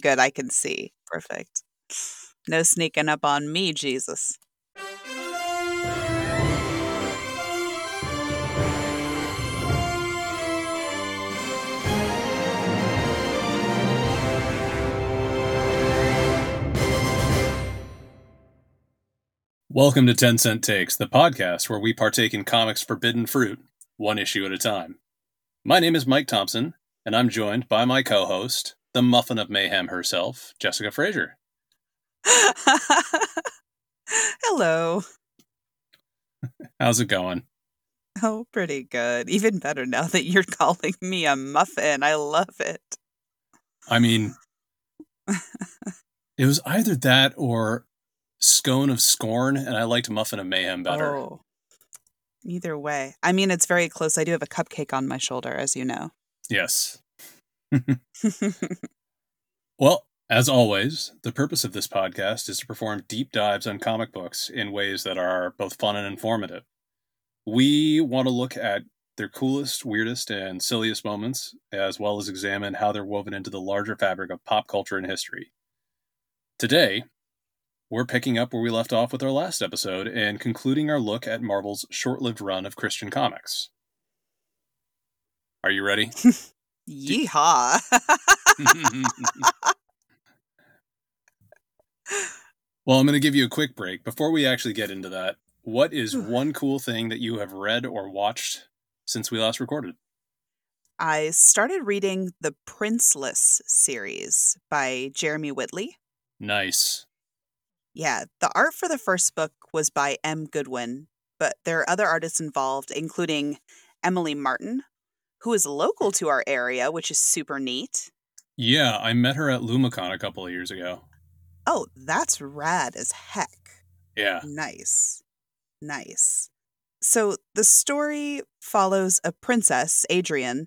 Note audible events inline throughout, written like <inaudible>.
Good, I can see. Perfect. No sneaking up on me, Jesus. Welcome to 10 Cent Takes, the podcast where we partake in comics forbidden fruit, one issue at a time. My name is Mike Thompson, and I'm joined by my co host, the muffin of mayhem herself, Jessica Frazier. <laughs> Hello. <laughs> How's it going? Oh, pretty good. Even better now that you're calling me a muffin. I love it. I mean, <laughs> it was either that or scone of scorn, and I liked muffin of mayhem better. Oh. Either way. I mean, it's very close. I do have a cupcake on my shoulder, as you know. Yes. <laughs> well, as always, the purpose of this podcast is to perform deep dives on comic books in ways that are both fun and informative. We want to look at their coolest, weirdest, and silliest moments, as well as examine how they're woven into the larger fabric of pop culture and history. Today, we're picking up where we left off with our last episode and concluding our look at Marvel's short lived run of Christian comics. Are you ready? <laughs> Yeehaw. <laughs> well, I'm going to give you a quick break. Before we actually get into that, what is <sighs> one cool thing that you have read or watched since we last recorded? I started reading the Princeless series by Jeremy Whitley. Nice. Yeah, the art for the first book was by M. Goodwin, but there are other artists involved, including Emily Martin, who is local to our area, which is super neat. Yeah, I met her at LumaCon a couple of years ago. Oh, that's rad as heck. Yeah. Nice. Nice. So the story follows a princess, Adrienne,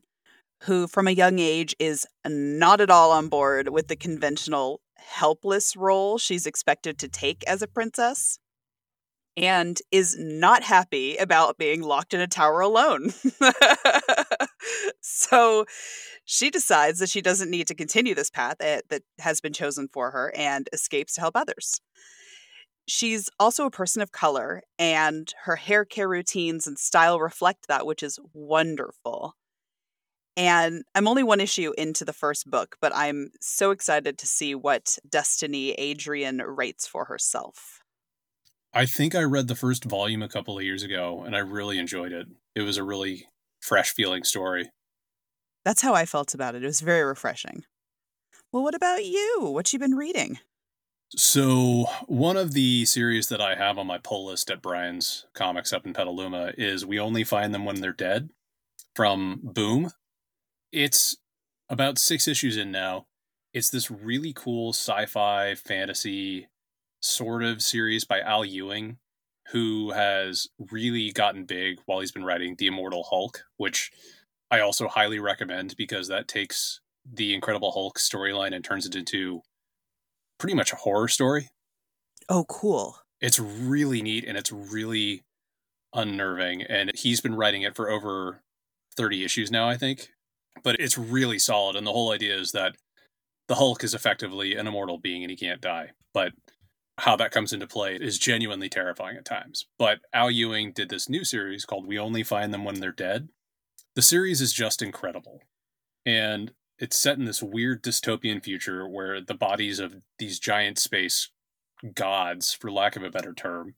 who from a young age is not at all on board with the conventional helpless role she's expected to take as a princess and is not happy about being locked in a tower alone. <laughs> <laughs> so she decides that she doesn't need to continue this path that has been chosen for her and escapes to help others. She's also a person of color, and her hair care routines and style reflect that, which is wonderful. And I'm only one issue into the first book, but I'm so excited to see what Destiny Adrienne writes for herself. I think I read the first volume a couple of years ago and I really enjoyed it. It was a really fresh feeling story. That's how I felt about it. It was very refreshing. Well, what about you? What you been reading? So, one of the series that I have on my pull list at Brian's Comics up in Petaluma is We Only Find Them When They're Dead from Boom. It's about six issues in now. It's this really cool sci fi fantasy sort of series by Al Ewing, who has really gotten big while he's been writing The Immortal Hulk, which I also highly recommend because that takes the Incredible Hulk storyline and turns it into pretty much a horror story. Oh, cool. It's really neat and it's really unnerving. And he's been writing it for over 30 issues now, I think but it's really solid. And the whole idea is that the Hulk is effectively an immortal being and he can't die. But how that comes into play is genuinely terrifying at times. But Al Ewing did this new series called We Only Find Them When They're Dead. The series is just incredible. And it's set in this weird dystopian future where the bodies of these giant space gods, for lack of a better term,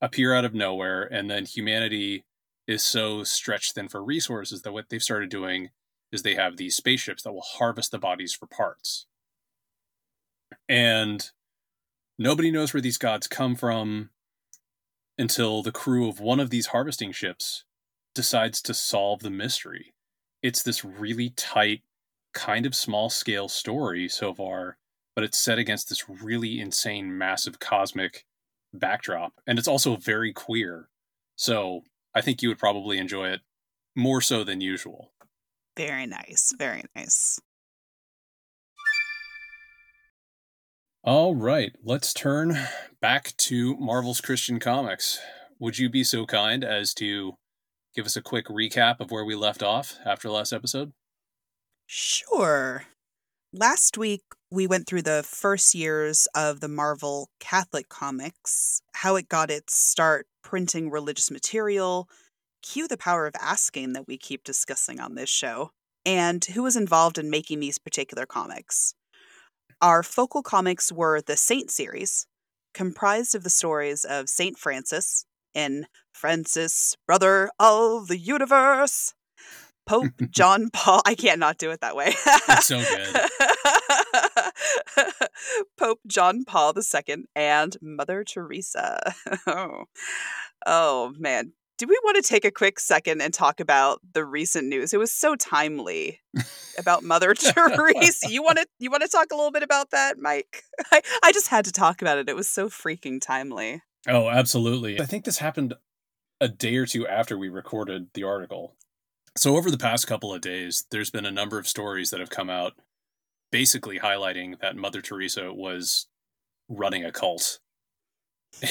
appear out of nowhere. And then humanity is so stretched thin for resources that what they've started doing is they have these spaceships that will harvest the bodies for parts. And nobody knows where these gods come from until the crew of one of these harvesting ships decides to solve the mystery. It's this really tight, kind of small scale story so far, but it's set against this really insane, massive cosmic backdrop. And it's also very queer. So I think you would probably enjoy it more so than usual. Very nice. Very nice. All right, let's turn back to Marvel's Christian Comics. Would you be so kind as to give us a quick recap of where we left off after last episode? Sure. Last week, we went through the first years of the Marvel Catholic comics, how it got its start printing religious material, cue the power of asking that we keep discussing on this show, and who was involved in making these particular comics. Our focal comics were the Saint series, comprised of the stories of Saint Francis in Francis, Brother of the Universe, Pope <laughs> John Paul. I can't not do it that way. It's so good. <laughs> Pope John Paul II and Mother Teresa. <laughs> oh. oh, man. Do we want to take a quick second and talk about the recent news? It was so timely about Mother <laughs> Teresa. You want to you want to talk a little bit about that, Mike? <laughs> I, I just had to talk about it. It was so freaking timely. Oh, absolutely. I think this happened a day or two after we recorded the article. So, over the past couple of days, there's been a number of stories that have come out basically highlighting that Mother Teresa was running a cult.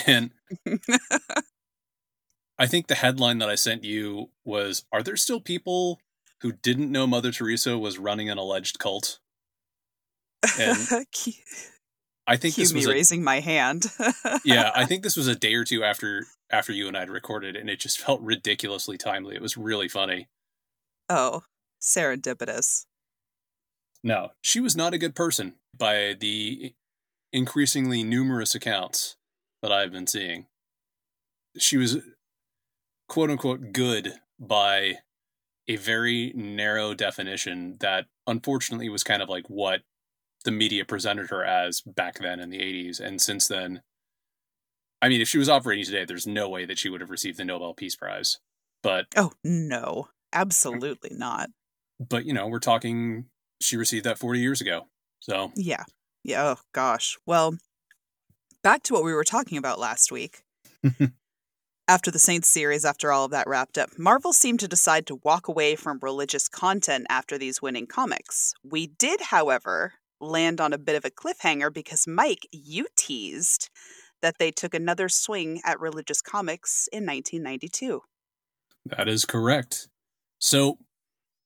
And <laughs> I think the headline that I sent you was Are there still people who didn't know Mother Teresa was running an alleged cult? And <laughs> I think Cue this me was a, raising my hand. <laughs> yeah, I think this was a day or two after after you and I had recorded, and it just felt ridiculously timely. It was really funny. oh, serendipitous. No, she was not a good person by the increasingly numerous accounts that I've been seeing. She was quote unquote good by a very narrow definition that unfortunately was kind of like what the media presented her as back then in the 80s. And since then, I mean, if she was operating today, there's no way that she would have received the Nobel Peace Prize. But, Oh, no. Absolutely not. but you know, we're talking, she received that 40 years ago. So, Yeah. Yeah. Oh, gosh. Well, back to what we were talking about last week. <laughs> after the Saints series, after all of that wrapped up, Marvel seemed to decide to walk away from religious content after these winning comics. We did, however, land on a bit of a cliffhanger because Mike, you teased that they took another swing at religious comics in 1992. That is correct. So,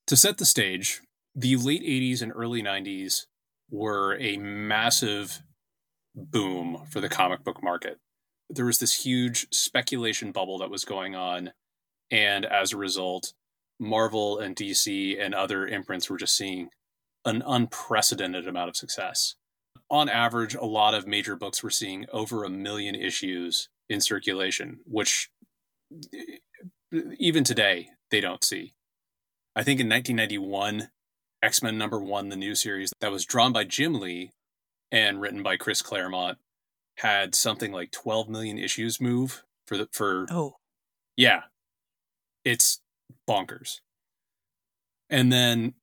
to set the stage, the late 80s and early 90s were a massive boom for the comic book market. There was this huge speculation bubble that was going on, and as a result, Marvel and DC and other imprints were just seeing an unprecedented amount of success. On average, a lot of major books were seeing over a million issues in circulation, which eh, even today they don't see. I think in 1991, X Men number one, the new series that was drawn by Jim Lee and written by Chris Claremont, had something like 12 million issues move for the for Oh, yeah, it's bonkers. And then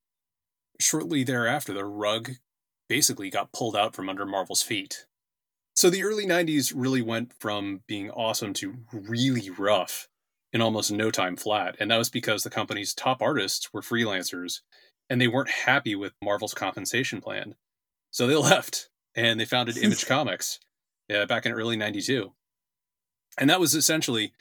shortly thereafter, the rug basically got pulled out from under Marvel's feet. So the early 90s really went from being awesome to really rough in almost no time flat. And that was because the company's top artists were freelancers and they weren't happy with Marvel's compensation plan. So they <laughs> left and they founded <laughs> Image Comics uh, back in early 92. And that was essentially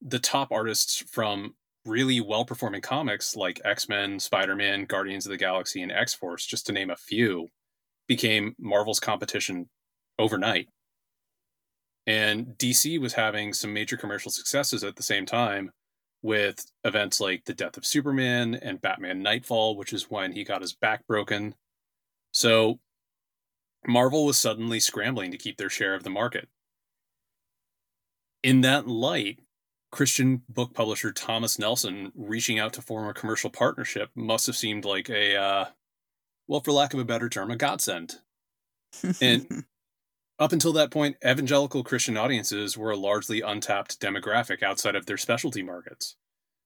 the top artists from really well performing comics like X Men, Spider Man, Guardians of the Galaxy, and X Force, just to name a few, became Marvel's competition overnight. And DC was having some major commercial successes at the same time with events like The Death of Superman and Batman Nightfall, which is when he got his back broken. So Marvel was suddenly scrambling to keep their share of the market. In that light, Christian book publisher Thomas Nelson reaching out to form a commercial partnership must have seemed like a, uh, well, for lack of a better term, a godsend. And <laughs> up until that point, evangelical Christian audiences were a largely untapped demographic outside of their specialty markets.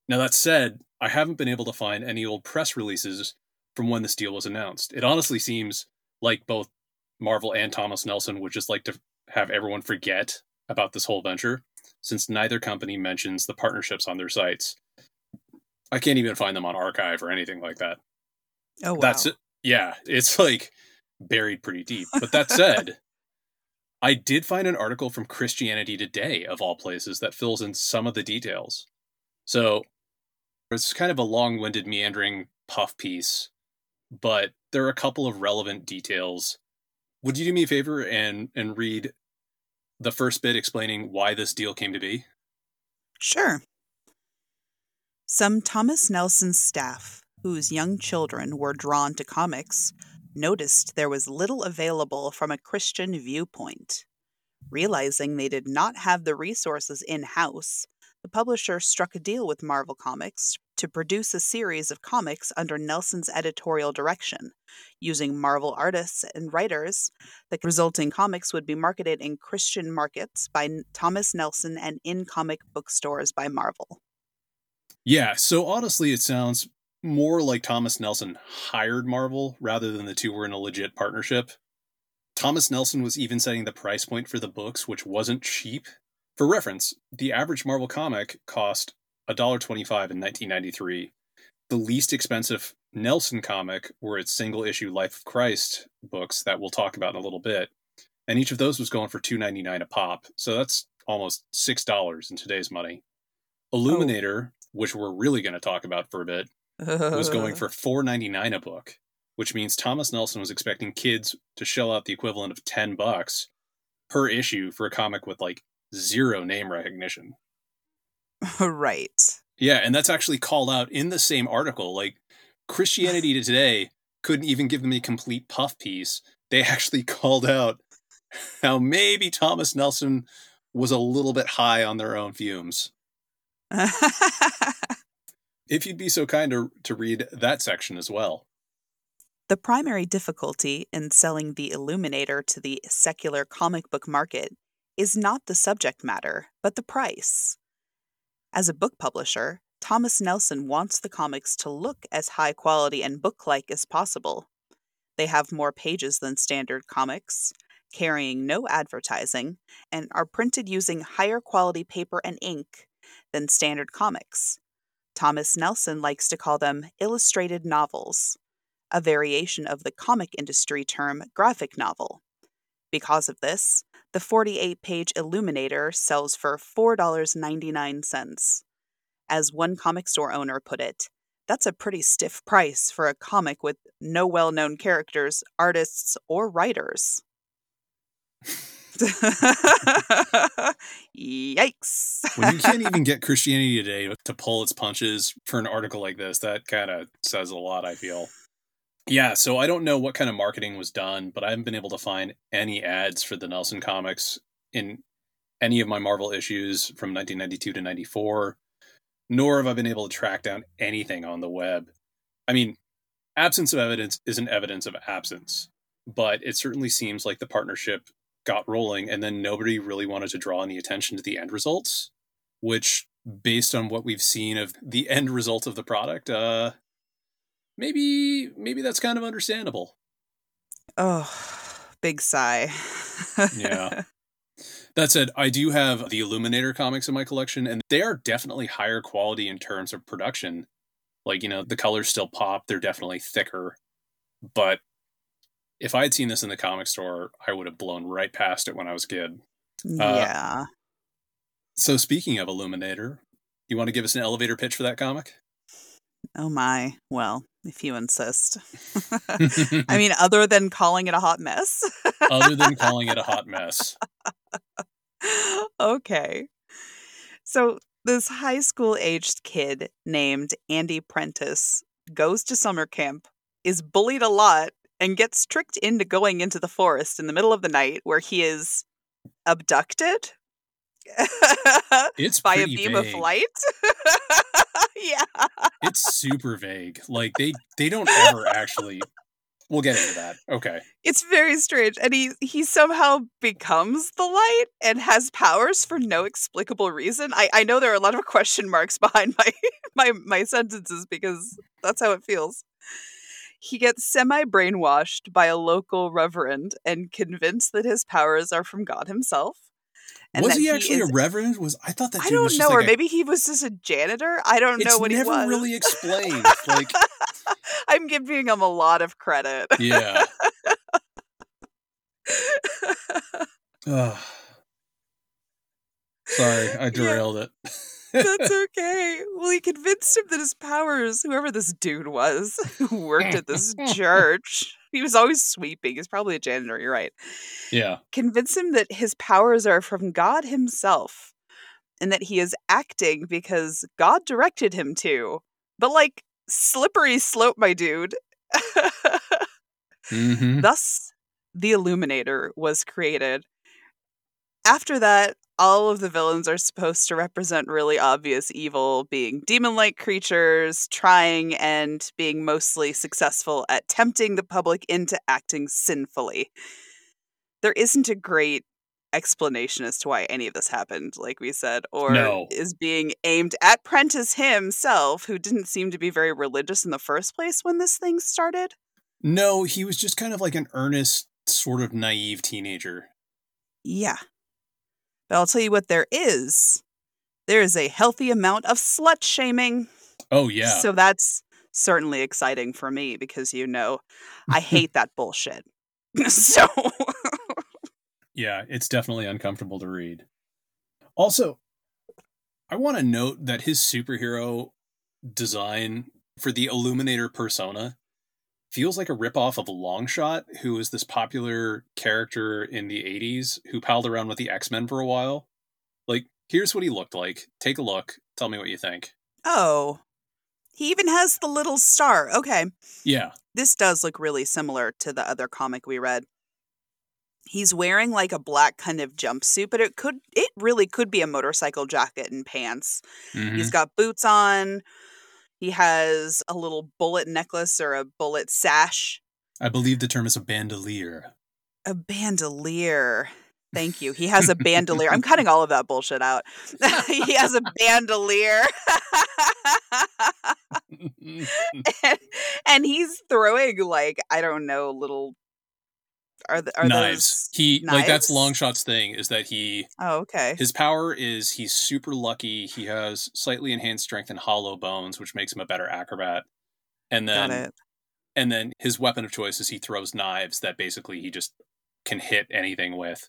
Now, that said, I haven't been able to find any old press releases from when this deal was announced. It honestly seems like both Marvel and Thomas Nelson would just like to have everyone forget about this whole venture, since neither company mentions the partnerships on their sites. I can't even find them on archive or anything like that. oh wow. That's it. Yeah, it's like buried pretty deep. But that said, <laughs> I did find an article from Christianity Today, of all places, that fills in some of the details. So it's kind of a long winded, meandering puff piece, but there are a couple of relevant details. Would you do me a favor and and read the first bit explaining why this deal came to be? Sure. Some Thomas Nelson's staff, whose young children were drawn to comics, noticed there was little available from a Christian viewpoint. Realizing they did not have the resources in house, the publisher struck a deal with Marvel Comics to produce a series of comics under Nelson's editorial direction. Using Marvel artists and writers, the resulting comics would be marketed in Christian markets by Thomas Nelson and in comic bookstores by Marvel. Yeah, so honestly, it sounds more like Thomas Nelson hired Marvel rather than the two were in a legit partnership. Thomas Nelson was even setting the price point for the books, which wasn't cheap. For reference, the average Marvel comic cost $1.25 in 1993. The least expensive Nelson comic were its single issue Life of Christ books that we'll talk about in a little bit. And each of those was going for $2.99 a pop. So that's almost $6 in today's money. Illuminator, oh. which we're really going to talk about for a bit, was going for <laughs> $4.99 a book, which means Thomas Nelson was expecting kids to shell out the equivalent of 10 bucks per issue for a comic with like zero name recognition. <laughs> right. Yeah, and that's actually called out in the same article. Like Christianity to <sighs> Today couldn't even give them a complete puff piece. They actually <laughs> called out how maybe Thomas Nelson was a little bit high on their own fumes. <laughs> if you'd be so kind to, to read that section as well. The primary difficulty in selling the Illuminator to the secular comic book market is not the subject matter, but the price. As a book publisher, Thomas Nelson wants the comics to look as high quality and book like as possible. They have more pages than standard comics, carrying no advertising, and are printed using higher quality paper and ink than standard comics. Thomas Nelson likes to call them illustrated novels, a variation of the comic industry term graphic novel. Because of this, the 48 page Illuminator sells for $4.99. As one comic store owner put it, that's a pretty stiff price for a comic with no well known characters, artists, or writers. <laughs> Yikes. when you can't even <laughs> get Christianity Today to pull its punches for an article like this, that kind of says a lot, I feel. Yeah, so I don't know what kind of marketing was done, but I haven't been able to find any ads for the Nelson comics in any of my Marvel issues from 1992 to 94, nor have I been able to track down anything on the web. I mean, absence of evidence isn't evidence of absence, but it certainly seems like the partnership got rolling and then nobody really wanted to draw any attention to the end results, which based on what we've seen of the end result of the product, uh maybe maybe that's kind of understandable. Oh, big sigh. yeah. <laughs> That said, I do have the Illuminator comics in my collection, and they are definitely higher quality in terms of production. Like, you know, the colors still pop, they're definitely thicker. But if I had seen this in the comic store, I would have blown right past it when I was a kid. Uh, yeah. Uh, so, speaking of Illuminator, you want to give us an elevator pitch for that comic? Oh my. Well, if you insist. <laughs> I <laughs> mean, other than calling it a hot mess. other than <laughs> calling it a hot mess. okay. So, this high school aged kid named Andy Prentice goes to summer camp, is bullied a lot, and gets tricked into going into the forest in the middle of the night where he is abducted <laughs> it's by a beam vague. of light. <laughs> yeah. It's super vague. Like they they don't ever actually We'll get into that. Okay. It's very strange. And he he somehow becomes the light and has powers for no explicable reason. I, I know there are a lot of question marks <laughs> behind my my my sentences because that's how it feels. He gets semi brainwashed by a local reverend and convinced that his powers are from God himself. And was he actually he is, a reverend? Was I thought that I don't know, like or a, maybe he was just a janitor. I don't know what he was. never really explained. <laughs> like I'm giving him a lot of credit. Yeah. <laughs> Sorry, I derailed yeah. it. <laughs> That's okay. Well, he convinced him that his powers, whoever this dude was <laughs> who worked at this <laughs> church, he was always sweeping. He's probably a janitor. You're right. Yeah. Convince him that his powers are from God himself and that he is acting because God directed him to. But, like, slippery slope, my dude. <laughs> Mm-hmm. Thus, the Illuminator was created. After that, all of the villains are supposed to represent really obvious evil, being demon like creatures, trying and being mostly successful at tempting the public into acting sinfully. There isn't a great explanation as to why any of this happened, like we said, or No. is being aimed at Prentice himself, who didn't seem to be very religious in the first place when this thing started. No, he was just kind of like an earnest, sort of naive teenager. Yeah. But I'll tell you what there is. There is a healthy amount of slut shaming. Oh yeah. So that's certainly exciting for me because you know I hate that bullshit. <laughs> so Yeah, it's definitely uncomfortable to read. Also, I want to note that his superhero design for the Illuminator persona feels like a ripoff of Longshot, who was this popular character in the 80s who palled around with the X Men for a while. Like, here's what he looked like. Take a look. Tell me what you think. Oh. He even has the little star. Okay. Yeah. This does look really similar to the other comic we read. He's wearing like a black kind of jumpsuit, but it could it really could be a motorcycle jacket and pants. Mhm. He's got boots on. He has a little bullet necklace or a bullet sash. I believe the term is a bandolier. A bandolier. Thank you. He has a bandolier. I'm cutting <laughs> all of that bullshit out. <laughs> he has a bandolier. <laughs> and, and he's throwing like, I don't know, little are, th- are knives. He like that's? Longshot's thing is that he Oh, okay. His power is he's super lucky. He has slightly enhanced strength and hollow bones, which makes him a better acrobat. And then and then his weapon of choice is he throws knives that basically he just can hit anything with.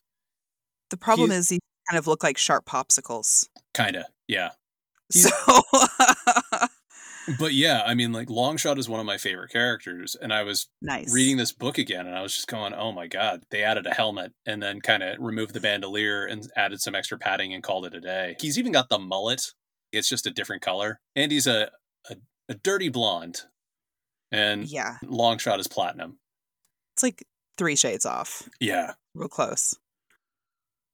The problem he's- is he kind of look like sharp popsicles. Kinda. Yeah. He's- So <laughs> But yeah, I mean like Longshot is one of my favorite characters. And I was nice. reading this book again and I was just going, Oh my god, they added a helmet and then kind of removed the bandolier and added some extra padding and called it a day. He's even got the mullet. It's just a different color. And he's a a, a dirty blonde. And Yeah. Longshot is platinum. It's like three shades off. Yeah. Real close.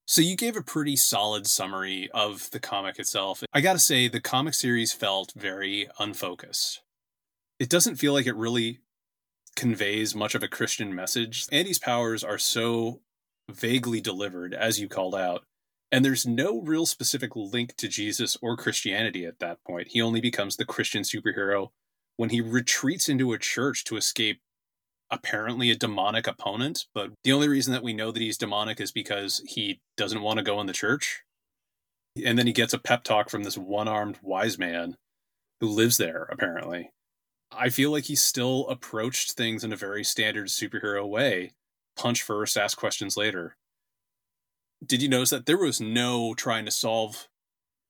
So you gave a pretty solid summary of the comic itself. I gotta say, the comic series felt very unfocused. It doesn't feel like it really conveys much of a Christian message. Andy's powers are so vaguely delivered, as you called out, and there's no real specific link to Jesus or Christianity at that point. He only becomes the Christian superhero when he retreats into a church to escape apparently a demonic opponent, but the only reason that we know that he's demonic is because he doesn't want to go in the church. And then he gets a pep talk from this one armed wise man who lives there, apparently. I feel like he still approached things in a very standard superhero way punch first, ask questions later. Did you notice that there was no trying to solve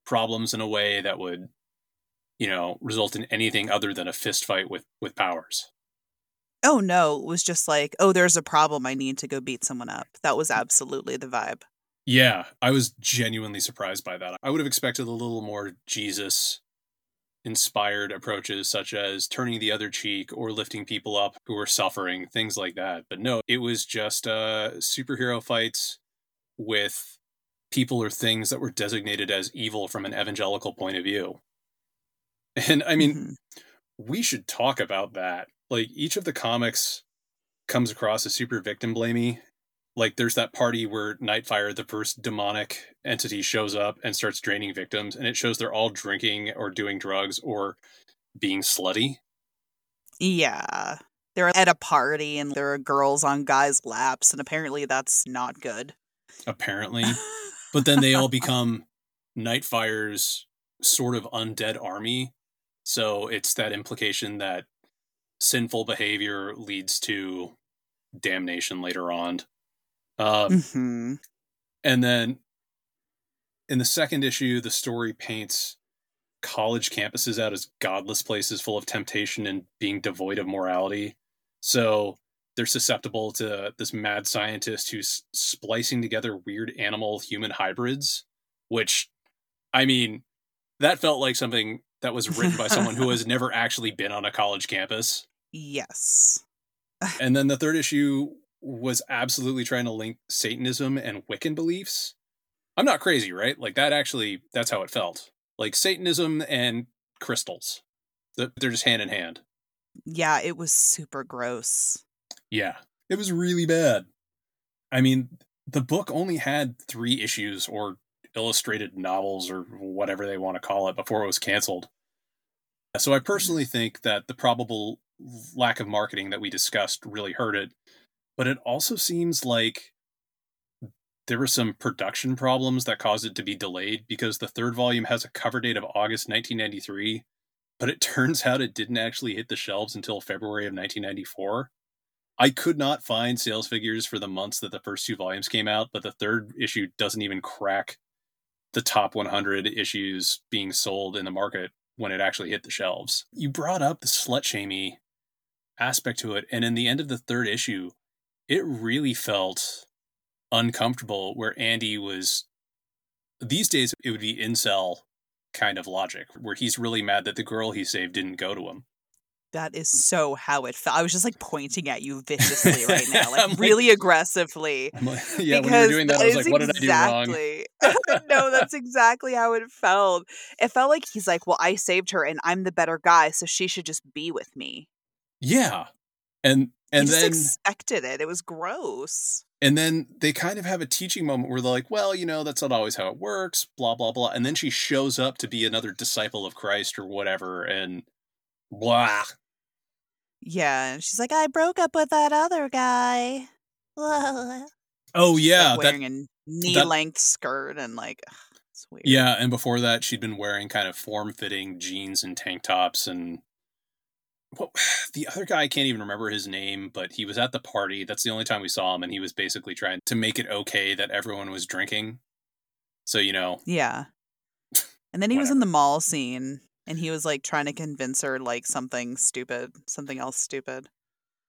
problems in a way that would, you know, result in anything other than a fist fight with, with powers? Oh no, it was just like, oh, there's a problem. I need to go beat someone up. That was absolutely the vibe. Yeah, I was genuinely surprised by that. I would have expected a little more Jesus inspired approaches, such as turning the other cheek or lifting people up who were suffering, things like that. But no, it was just uh, superhero fights with people or things that were designated as evil from an evangelical point of view. And I mean, Mhm. we should talk about that. Like each of the comics comes across as super victim blamey. Like there's that party where Nightfire, the first demonic entity, shows up and starts draining victims, and it shows they're all drinking or doing drugs or being slutty. yeah. They're at a party and there are girls on guys' laps, and apparently that's not good. Apparently, <laughs> but then they all become Nightfire's sort of undead army. So it's that implication that sinful behavior leads to damnation later on. Um, hmm And then in the second issue, the story paints college campuses out as godless places full of temptation and being devoid of morality. So they're susceptible to this mad scientist who's splicing together weird animal human hybrids, which, I mean, that felt like something that was written by someone who has <laughs> never actually been on a college campus. Yes. and then the third issue was absolutely trying to link Satanism and Wiccan beliefs. I'm not crazy, right? Like that actually, that's how it felt. Like Satanism and crystals. They're just hand in hand. Yeah, it was super gross. Yeah, it was really bad. I mean, the book only had three issues or illustrated novels or whatever they want to call it before it was canceled. So I personally think that the probable lack of marketing that we discussed really hurt it. But it also seems like there were some production problems that caused it to be delayed because the third volume has a cover date of August 1993, but it <laughs> turns out it didn't actually hit the shelves until February of 1994. I could not find sales figures for the months that the first two volumes came out, but the third issue doesn't even crack the top 100 issues being sold in the market when it actually hit the shelves. You brought up the slut shamey aspect to it, and in the end of the third issue, it really felt uncomfortable where Andy was these days it would be incel kind of logic where he's really mad that the girl he saved didn't go to him. That is so how it felt. I was just like pointing at you viciously <laughs> right now, like really aggressively. <laughs> Like, yeah, when you were doing that, that I was like, "What exactly, did I do wrong?" <laughs> no, that's exactly how it felt. It felt like he's like, "Well, I saved her, and I'm the better guy, so she should just be with me." Yeah, and and he then expected it. It was gross. And then they kind of have a teaching moment where they're like, well, you know, that's not always how it works, blah, blah, blah. And then she shows up to be another disciple of Christ or whatever, and blah. Yeah. And she's like, I broke up with that other guy. Oh, yeah. Like wearing that, a knee length skirt and like, ugh, it's weird. Yeah. And before that, she'd been wearing kind of form fitting jeans and tank tops and well, <sighs> the other guy I can't even remember his name, but he was at the party. That's the only time we saw him, and he was basically trying to make it okay that everyone was drinking. So you know, yeah. And then he was in the mall scene, and he was like trying to convince her like something stupid, something else stupid.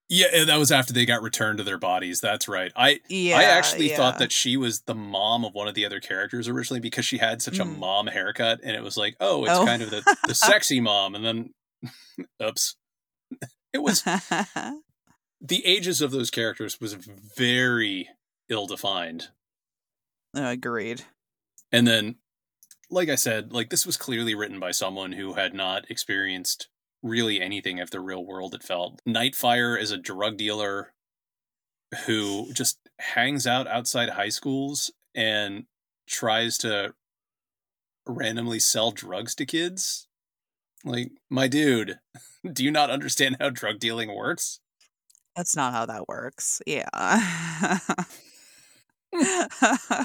Yeah, that was after they got returned to their bodies. That's right. I yeah, I actually yeah. thought that she was the mom of one of the other characters originally because she had such mm. a mom haircut, and it was like, oh, it's oh. kind of the the <laughs> sexy mom, and then, <laughs> oops. It was <laughs> the ages of those characters was very ill defined. Uh, agreed. And then, like I said, like this was clearly written by someone who had not experienced really anything of the real world. It felt Nightfire is a drug dealer who just hangs out outside high schools and tries to randomly sell drugs to kids. Like, my dude, <laughs> do you not understand how drug dealing works? That's not how that works. Yeah. <laughs>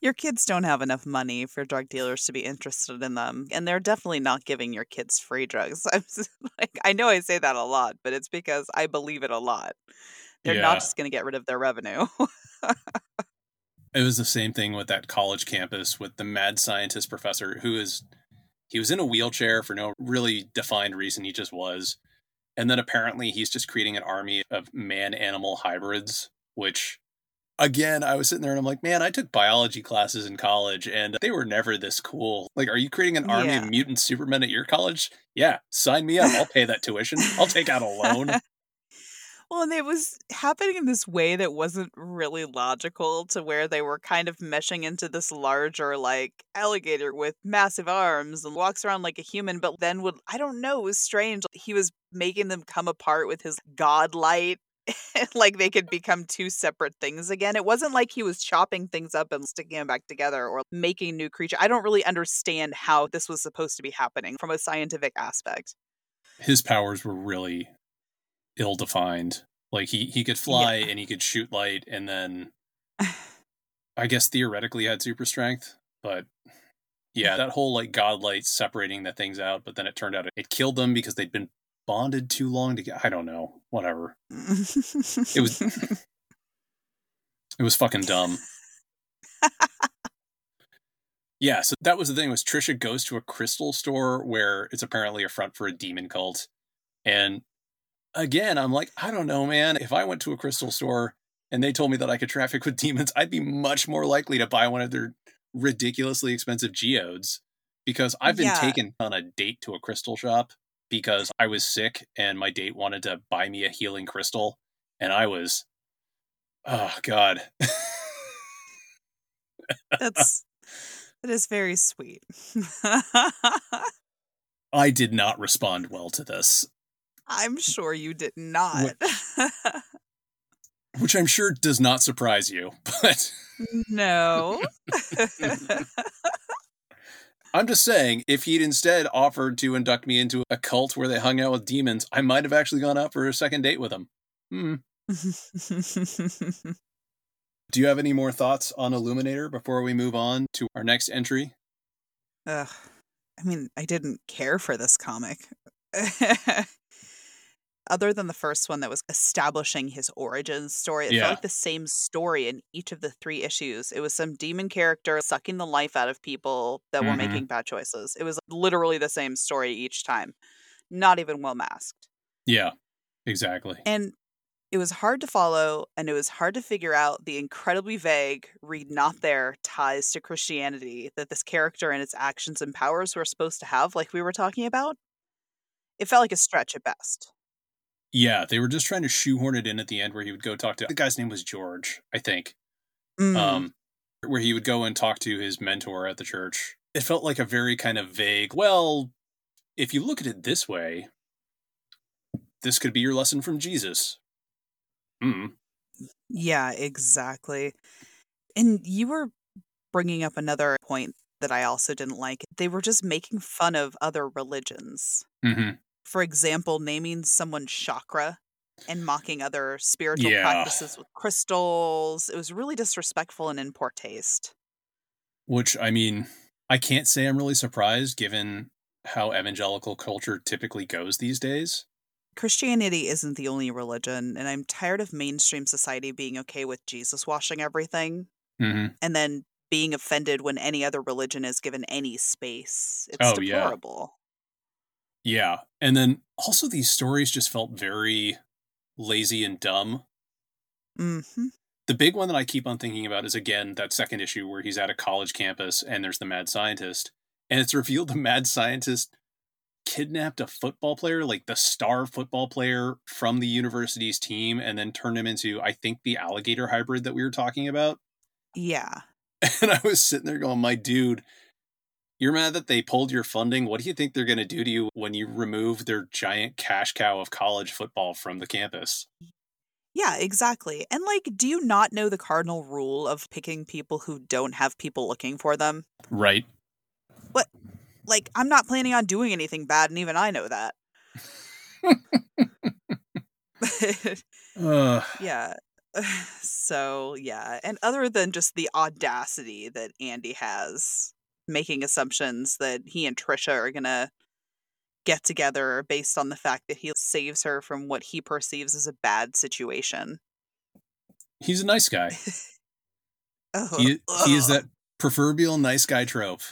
your kids don't have enough money for drug dealers to be interested in them and they're definitely not giving your kids free drugs <laughs> i'm like i know i say that a lot but it's because i believe it a lot they're yeah. not just going to get rid of their revenue it was the same thing with that college campus with the mad scientist professor who is he was in a wheelchair for no really defined reason. He just was. And then apparently he's just creating an army of man animal hybrids, which again, I was sitting there and I'm like, man, I took biology classes in college and they were never this cool. Like, are you creating an army yeah. of mutant supermen at your college? Yeah, sign me up. I'll pay that tuition. I'll take out a loan. <laughs> Well, and it was happening in this way that wasn't really logical to where they were kind of meshing into this larger, like, alligator with massive arms and walks around like a human, but then would, I don't know, it was strange. He was making them come apart with his god light. <laughs> like they could become two separate things again. It wasn't like he was chopping things up and sticking them back together or making new creature. I don't really understand how this was supposed to be happening from a scientific aspect. His powers were really ill defined. Like he he could fly yeah. and he could shoot light, and then <sighs> I guess theoretically had super strength, but yeah, that whole like godlight separating the things out, but then it turned out it killed them because they'd been bonded too long to get. I don't know, whatever. it was <laughs> it was fucking dumb. Yeah, so that was the thing was Trisha goes to a crystal store where it's apparently a front for a demon cult. And again, I'm like, I don't know, man. If I went to a crystal store and they told me that I could traffic with <laughs> demons, I'd be much more likely to buy one of their ridiculously expensive geodes because I've been Yeah. taken on a date to a crystal shop because I was sick and my date wanted to buy me a healing crystal and I was oh god. That's <laughs> that is very sweet. <laughs> I did not respond well to this, I'm sure you did not. <laughs> which I'm sure does not surprise you, <laughs> but no. <laughs> I'm just saying, if he'd instead offered to induct me into a cult where they hung out with demons, I might have actually gone out for a second date with him. Hmm. Do you have any more thoughts on Illuminator before we move on to our next entry? Ugh. I mean, I didn't care for this comic. Other than the first one that was establishing his origin story, it Yeah. felt like the same story in each of the three issues. It was some demon character sucking the life out of people that were Mhm. making bad choices. It was literally the same story each time, not even well masked. Yeah, exactly. And it was hard to follow, and it was hard to figure out the incredibly vague, read not there ties to Christianity that this character and its actions and powers were supposed to have, like we were talking about. It felt like a stretch at best. Yeah, they were just trying to shoehorn it in at the end where he would go talk to the guy's name was George, I think. Mm, Um, where he would go and talk to his mentor at the church. It felt like a very kind of vague, well, if you look at it this way, this could be your lesson from Jesus. Mm. yeah, exactly. And you were bringing up another point that I also didn't like. They were just making fun of other religions. hmm for example, naming someone chakra and mocking other spiritual Yeah. practices with crystals. It was really disrespectful and in poor taste. Which, I mean, I can't say I'm really surprised given how evangelical culture typically goes these days. Christianity isn't the only religion, and I'm tired of mainstream society being okay with Jesus washing everything hmm and then being offended when any other religion is given any space. It's Oh, deplorable. Yeah. And then also, these stories just felt very lazy and dumb. hmm The big one that I keep on thinking about is again that second issue where he's at a college campus and there's the mad scientist. And it's revealed the mad scientist kidnapped a football player, like the star football player from the university's team, and then turned him into, I think, the alligator hybrid that we were talking about. Yeah. <laughs> And I was sitting there going, my dude, you're mad that they pulled your funding. What do you think they're going to do to you when you remove their giant cash cow of college football from the campus? Yeah, exactly. And like, do you not know the cardinal rule of picking people who don't have people looking for them? Right. What? Like, I'm not planning on doing anything bad, and even I know that. <laughs> <laughs> Yeah. <sighs> So, yeah. And other than just the audacity that Andy has making assumptions that he and Trisha are going to get together based on the fact that he saves her from what he perceives as a bad situation. He's a nice guy. <laughs> Ugh, He, he is that proverbial nice guy trope.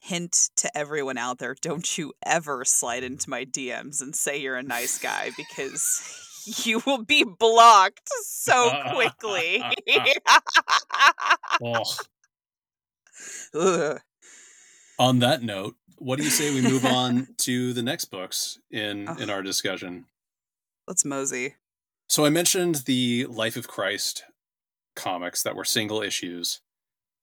hint to everyone out there don't you ever slide into my DMs and say you're a nice guy because <laughs> you will be blocked so <laughs> quickly. Oh. Ugh. On that note, what do you say we move <laughs> on to the next books in Ugh. in our discussion? Let's mosey. So I mentioned the Life of Christ comics that were single issues.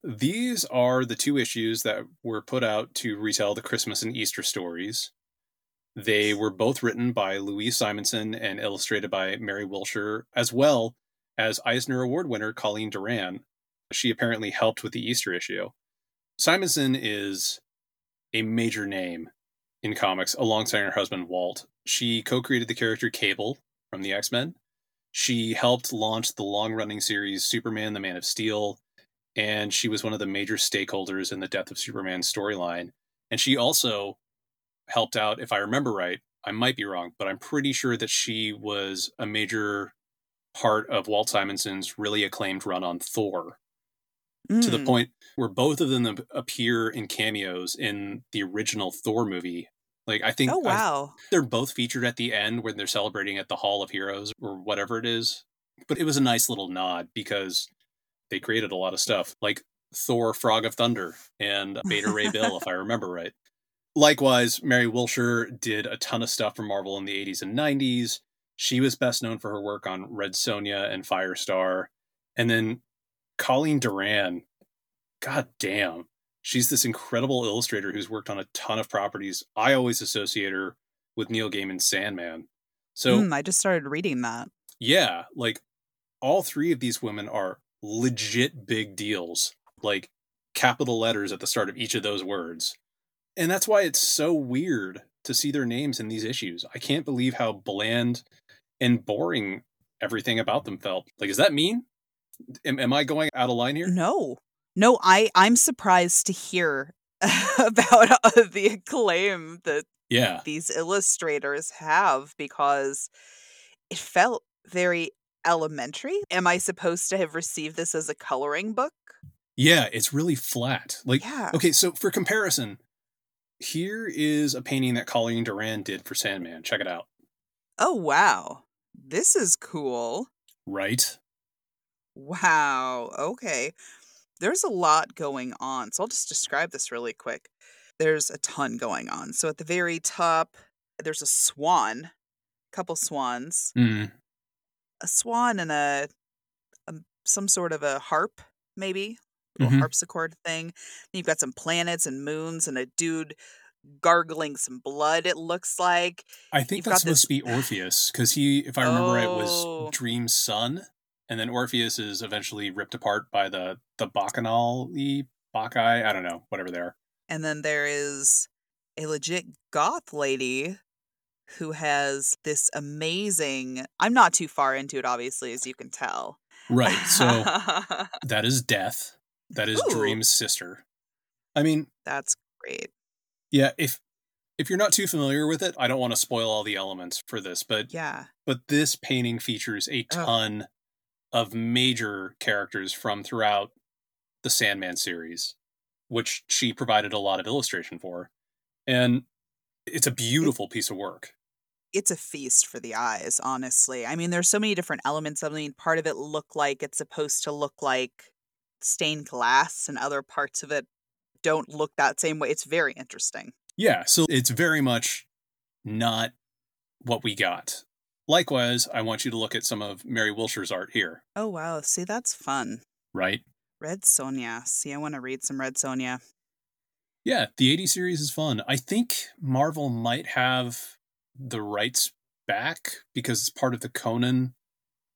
These are the two issues that were put out to retell the Christmas and Easter stories. They were both written by Louise Simonson and illustrated by Mary Wilshire, as well as Eisner Award winner Colleen Doran. She apparently helped with the Easter issue. Simonson is a major name in comics alongside her husband Walt. She co created the character Cable from the X Men. She helped launch the long running series Superman the Man of Steel, and she was one of the major stakeholders in the Death of Superman storyline. And she also helped out, if I remember right, I might be wrong, but I'm pretty sure that she was a major part of Walt Simonson's really acclaimed run on Thor. To the Mm. point where both of them appear in cameos in the original Thor movie. Like I think Oh I- wow. they're both featured at the end when they're celebrating at the Hall of Heroes or whatever it is. But it was a nice little nod because they created a lot of stuff like Thor Frog of Thunder and Beta Ray Bill, if I <laughs> remember right. Likewise, Mary Wilshire did a ton of stuff for Marvel in the 80s and 90s. She was best known for her work on Red Sonja and Firestar. And then Colleen Doran, god damn, she's this incredible illustrator who's worked on a ton of properties. I always associate her with Neil Gaiman's Sandman. So, Mm, I just started reading that. yeah, like all three of these women are legit big deals, like capital letters at the start of each of those words. And that's why it's so weird to see their names in these issues. I can't believe how bland and boring everything about them felt. Like, is that mean? Am, am I going out of line here? No. No, I I'm surprised to hear <laughs> about <laughs> uh, the acclaim that Yeah. these illustrators have because it felt very elementary. Am I supposed to have received this as a coloring book? Yeah, it's really flat. Like, Yeah. okay, so for comparison, here is a painting that Colleen Doran did for Sandman. Check it out. Oh wow. This is cool. Right? Wow. Okay. There's a lot going on. So I'll just describe this really quick. There's a ton going on. So at the very top, there's a swan, couple swans, Mm. a swan and a, a some sort of a harp, maybe little Mhm. harpsichord thing. Then you've got some planets and moons and a dude gargling some blood. It looks like I think You've that's supposed to be Orpheus because he, if I remember right, was Oh. Dream's son, and then Orpheus is eventually ripped apart by the the Bacchanal, Bacchae. I don't know, whatever they are. And then there is a legit goth lady who has this amazing. I'm not too far into it, obviously, as you can tell. Right. So <laughs> that is Death. That is Ooh. Dream's sister. I mean, that's great. yeah. If if you're not too familiar with it, I don't want to spoil all the elements for this, but Yeah. but this painting features a ton of major characters from throughout the Sandman series, which she provided a lot of illustration for. And it's a beautiful piece of work. It's a feast for the eyes, honestly. I mean, there's so many different elements. I mean, part of it look like it's supposed to look like stained glass, and other parts of it don't look that same way. It's very interesting. Yeah, so it's very much not what we got. Likewise, I want you to look at some of Mary Wilshire's art here, Oh, wow. See, that's fun. right? Red Sonja. See, I want to read some Red Sonja. Yeah, the 80 series is fun. I think Marvel might have the rights back because it's part of the Conan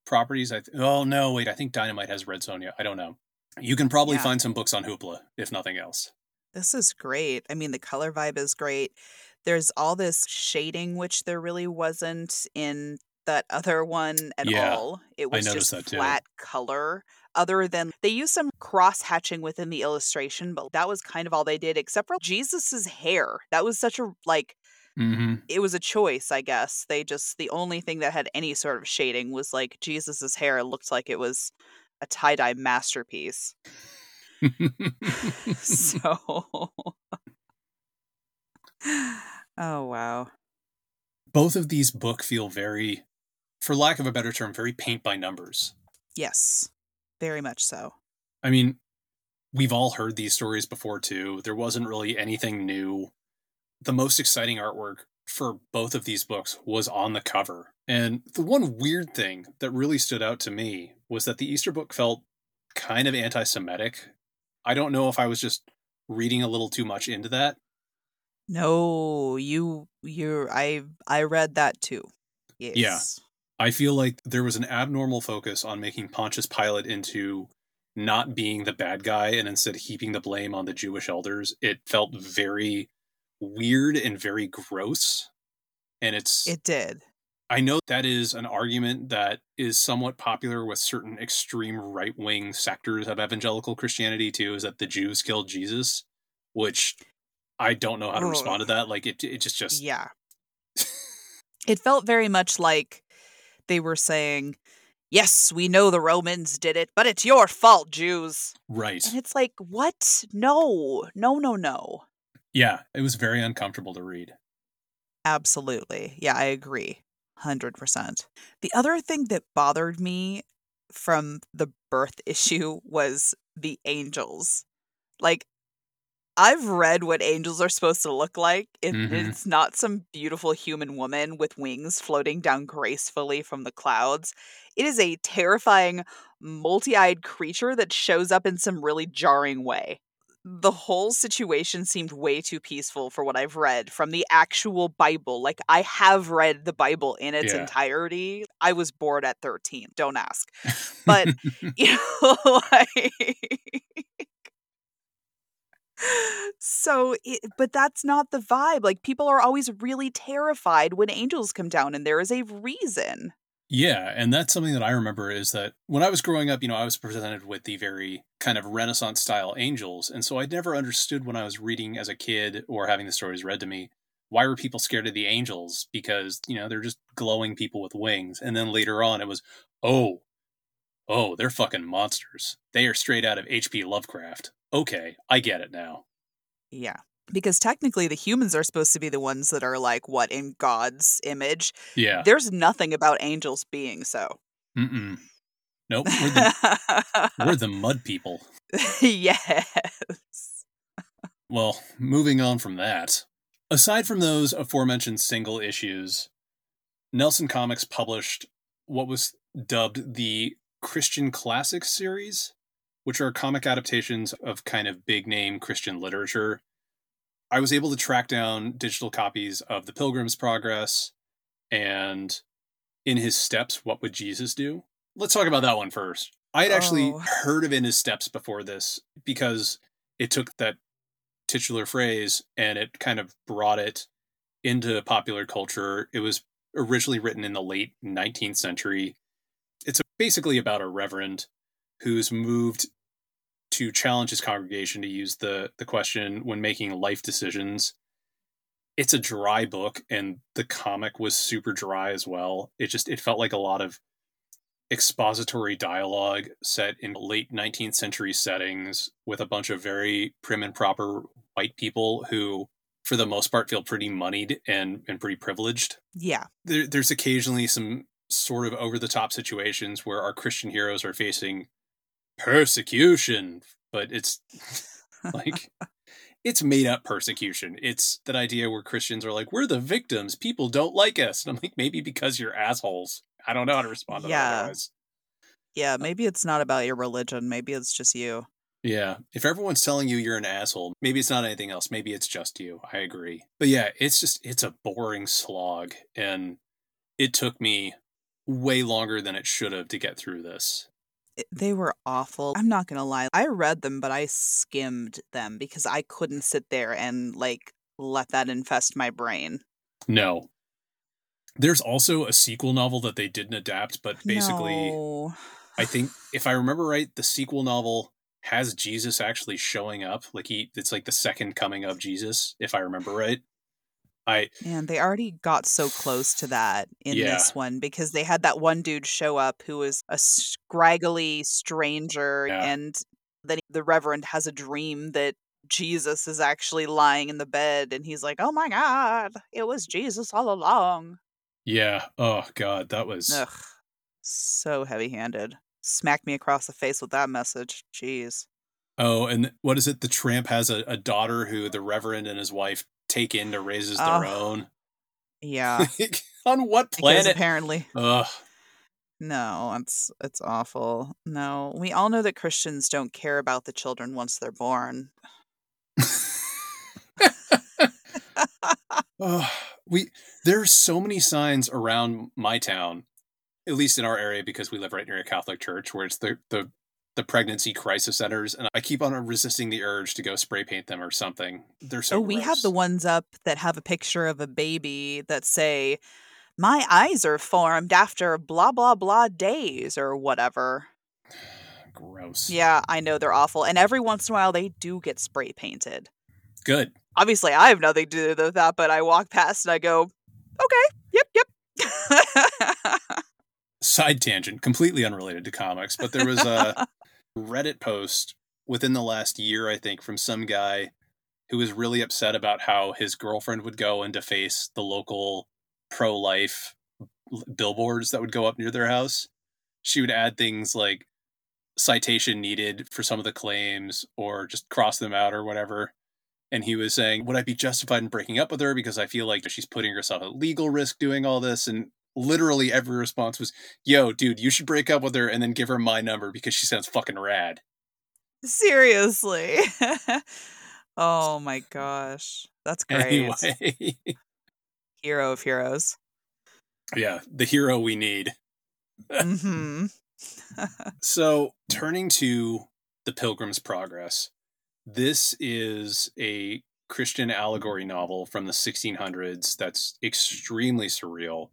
properties. I th- oh no, wait, I think Dynamite has Red Sonja. I don't know. You can probably Yeah. find some books on Hoopla if nothing else. This is great. I mean, the color vibe is great. There's all this shading, which there really wasn't in that other one at Yeah, all. It was just flat color. Other than they used some cross hatching within the illustration, but that was kind of all they did, except for Jesus's hair. That was such a like Mm-hmm. it was a choice, I guess. They just the only thing that had any sort of shading was like Jesus's hair looked like it was a tie dye masterpiece. <laughs> <laughs> so <laughs> <laughs> oh wow Both of these book feel very, for lack of a better term, very paint by numbers. yes very much so I mean, we've all heard these stories before too. There wasn't really anything new. The most exciting artwork for both of these books was on the cover. And the one weird thing that really stood out to me was that the Easter book felt kind of anti Semitic. I don't know if I was just reading a little too much into that. No you you i i read that too yes I feel like there was an abnormal focus on making Pontius Pilate into not being the bad guy and instead heaping the blame on the Jewish elders. It felt very weird and very gross. And it's it did I know that is an argument that is somewhat popular with certain extreme right wing sectors of evangelical Christianity too, is that the Jews killed Jesus, which I don't know how to respond to that. Like it it just just yeah <laughs> it felt very much like they were saying yes, we know the Romans did it, but it's your fault, Jews. Right. And it's like, what? No, no, no, no. Yeah, it was very uncomfortable to read. Absolutely. Yeah, I agree. 100%. The other thing that bothered me from the birth <laughs> issue was the angels. Like, I've read what angels are supposed to look like. It, Mhm. It's not some beautiful human woman with wings floating down gracefully from the clouds. It is a terrifying, multi eyed creature that shows up in some really jarring way. The whole situation seemed way too peaceful for what I've read from the actual Bible. Like, I have read the Bible in its Yeah. entirety. I was bored at 13. Don't ask. But, <laughs> <laughs> you know, <laughs> like. So, it, but that's not the vibe. Like, people are always really terrified when angels come down, and there is a reason. Yeah, and that's something that I remember is that when I was growing up, you know, I was presented with the very kind of Renaissance style angels. And so I never understood when I was reading as a kid or having the stories read to me, why were people scared of the angels? Because, you know, they're just glowing people with wings. And then later on, it was, oh, oh, they're fucking monsters. They are straight out of H.P. Lovecraft. Okay, I get it now. Yeah. Because technically, the humans are supposed to be the ones that are like, what, in God's image? Yeah. There's nothing about angels being so. Mm-mm. Nope. We're the, <laughs> we're the mud people. yes. Well, moving on from that, aside from those aforementioned single issues, Nelson Comics published what was dubbed the Christian Classics series, which are comic adaptations of kind of big name Christian literature. I was able to track down digital copies of The Pilgrim's Progress and In His Steps, What Would Jesus Do? Let's talk about that one first. I had actually Oh. heard of In His Steps before this because it took that titular phrase and it kind of brought it into popular culture. It was originally written in the late 19th century. It's basically about a reverend who's moved to challenge his congregation to use the the question when making life decisions. It's a dry book and the comic was super dry as well. It just it felt like a lot of expository dialogue set in late 19th century settings with a bunch of very prim and proper white people who for the most part feel pretty moneyed and and pretty privileged Yeah. there, there's occasionally some sort of over the top situations where our Christian heroes are facing persecution, but it's <laughs> like it's made up persecution. It's that idea where Christians are like, we're the victims. People don't like us. And I'm like, maybe because you're assholes. I don't know how to respond to Yeah. that. Yeah. Maybe it's not about your religion. Maybe it's just you. Yeah. If everyone's telling you you're an asshole, maybe it's not anything else. Maybe it's just you. I agree. But yeah, it's just, it's a boring slog. And it took me way longer than it should have to get through this. It- They were awful. I'm not going to lie. I read them, but I skimmed them because I couldn't sit there and like let that infest my brain. No. There's also a sequel novel that they didn't adapt, but basically, No. I think if I remember right, the sequel novel has Jesus actually showing up. Like he, it's like the second coming of Jesus, if I remember right. I Man, they already got so close to that in Yeah. this one because they had that one dude show up who was a scraggly stranger, Yeah. and then the Reverend has a dream that Jesus is actually lying in the bed, and he's like, "Oh my God, it was Jesus all along." yeah. Oh god, that was Ugh, so heavy-handed. Smacked me across the face with that message. Jeez. oh, and what is it? The tramp has a, a daughter who the Reverend and his wife take in to raise as their Oh. own. Yeah, <laughs> On what because planet? apparently Ugh. No, it's it's awful. No, we all know that Christians don't care about the children once they're born. <laughs> Ugh. we there's so many signs around my town, at least in our area because we live right near a Catholic church, where it's the the the pregnancy crisis centers, and I keep on resisting the urge to go spray paint them or something. They're so. oh, we have the ones up that have a picture of a baby that say, "My eyes are formed after blah blah blah days" or whatever. <sighs> gross. Yeah, I know they're awful, and every once in a while they do get spray painted. good. Obviously, I have nothing to do with that, but I walk past and I go, "Okay, yep, yep." <laughs> side tangent, completely unrelated to comics, but there was a <laughs> Reddit post within the last year, I think, from some guy who was really upset about how his girlfriend would go and deface the local pro life billboards that would go up near their house. She would add things like citation needed for some of the claims or just cross them out or whatever. And he was saying, Would I be justified in breaking up with her because I feel like she's putting herself at legal risk doing all this? And literally every response was, Yo, dude, you should break up with her and then give her my number because she sounds fucking rad. Seriously. <laughs> oh my gosh. That's <laughs> great. Anyway. Hero of heroes. Yeah, the hero we need. hmm <laughs> So, turning to The Pilgrim's Progress, this is a Christian allegory novel from the 1600s that's extremely surreal.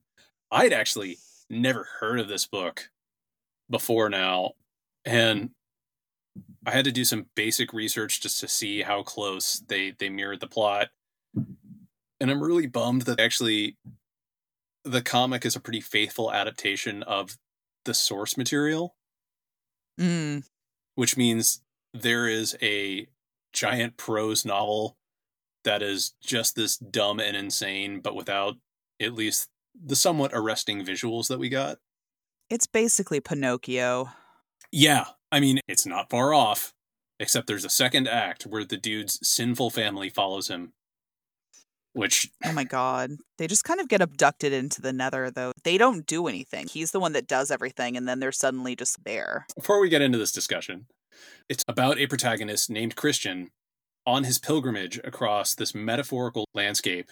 I'd actually never heard of this book before now, and I had to do some basic research just to see how close they they mirrored the plot. And I'm really bummed that actually the comic is a pretty faithful adaptation of the source material, Mm. which means there is a giant prose novel that is just this dumb and insane, but without at least the somewhat arresting visuals that we got. It's basically Pinocchio. Yeah, I mean, it's not far off, except there's a second act where the dude's sinful family follows him. Which, Oh my god. They just kind of get abducted into the nether though. They don't do anything. He's the one that does everything and then they're suddenly just there. before we get into this discussion, it's about a protagonist named Christian on his pilgrimage across this metaphorical landscape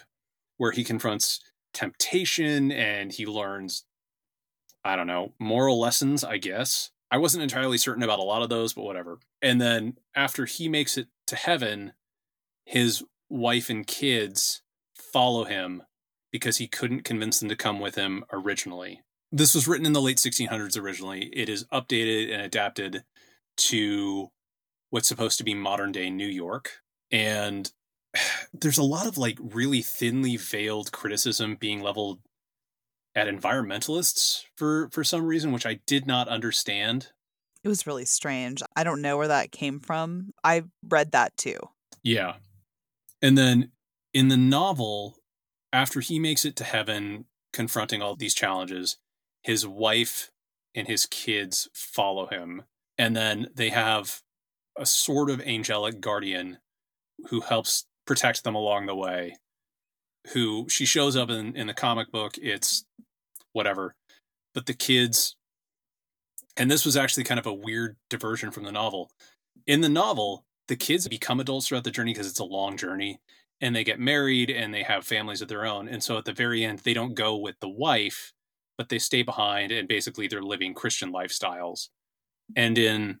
where he confronts temptation and he learns, I don't know, moral lessons, I guess. I wasn't entirely certain about a lot of those, but whatever. And then after he makes it to heaven, his wife and kids follow him because he couldn't convince them to come with him originally. This was written in the late 1600s originally. It is updated and adapted to what's supposed to be modern day New York. And <sighs> there's a lot of like really thinly veiled criticism being leveled at environmentalists for for some reason which I did not understand. It was really strange. I don't know where that came from. I read that too. Yeah. And then in the novel, after he makes it to heaven, confronting all these challenges, his wife and his kids follow him. And then they have a sort of angelic guardian who helps protect them along the way. Who she shows up in, in the comic book, it's whatever. But the kids, and this was actually kind of a weird diversion from the novel. In the novel, the kids become adults throughout the journey because it's a long journey and they get married and they have families of their own. And so at the very end, they don't go with the wife, but they stay behind and basically they're living Christian lifestyles. And in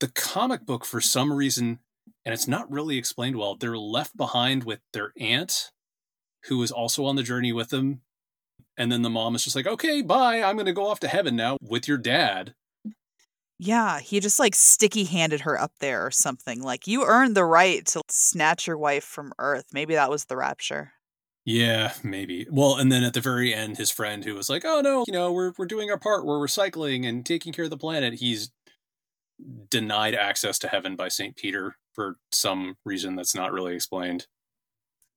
the comic book, for some reason, and it's not really explained well, they're left behind with their aunt, who is also on the journey with them. And then the mom is just like, okay, bye. I'm going to go off to heaven now with your dad. Yeah, he just like sticky handed her up there or something. Like, you earned the right to snatch your wife from Earth. Maybe that was the rapture. Yeah, maybe. Well, and then at the very end, his friend who was like, "Oh no, you know, we're we're doing our part. We're recycling and taking care of the planet." He's denied access to heaven by Saint Peter for some reason that's not really explained.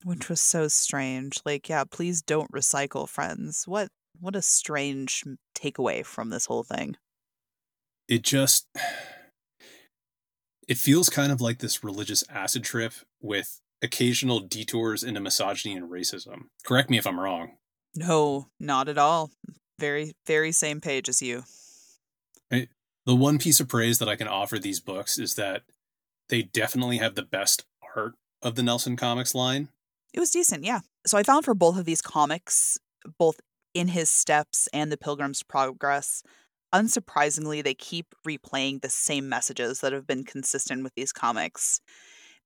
Which was so strange. Like, yeah, please don't recycle, friends. What what a strange takeaway from this whole thing. It just it feels kind of like this religious acid trip with occasional detours into misogyny and racism. Correct me if I'm wrong. No, not at all. Very, very same page as you. The one piece of praise that I can offer these books is that they definitely have the best art of the Nelson Comics line. It was decent, yeah. So I found for both of these comics, both In His Steps and The Pilgrim's Progress, unsurprisingly, they keep replaying the same messages that have been consistent with these comics.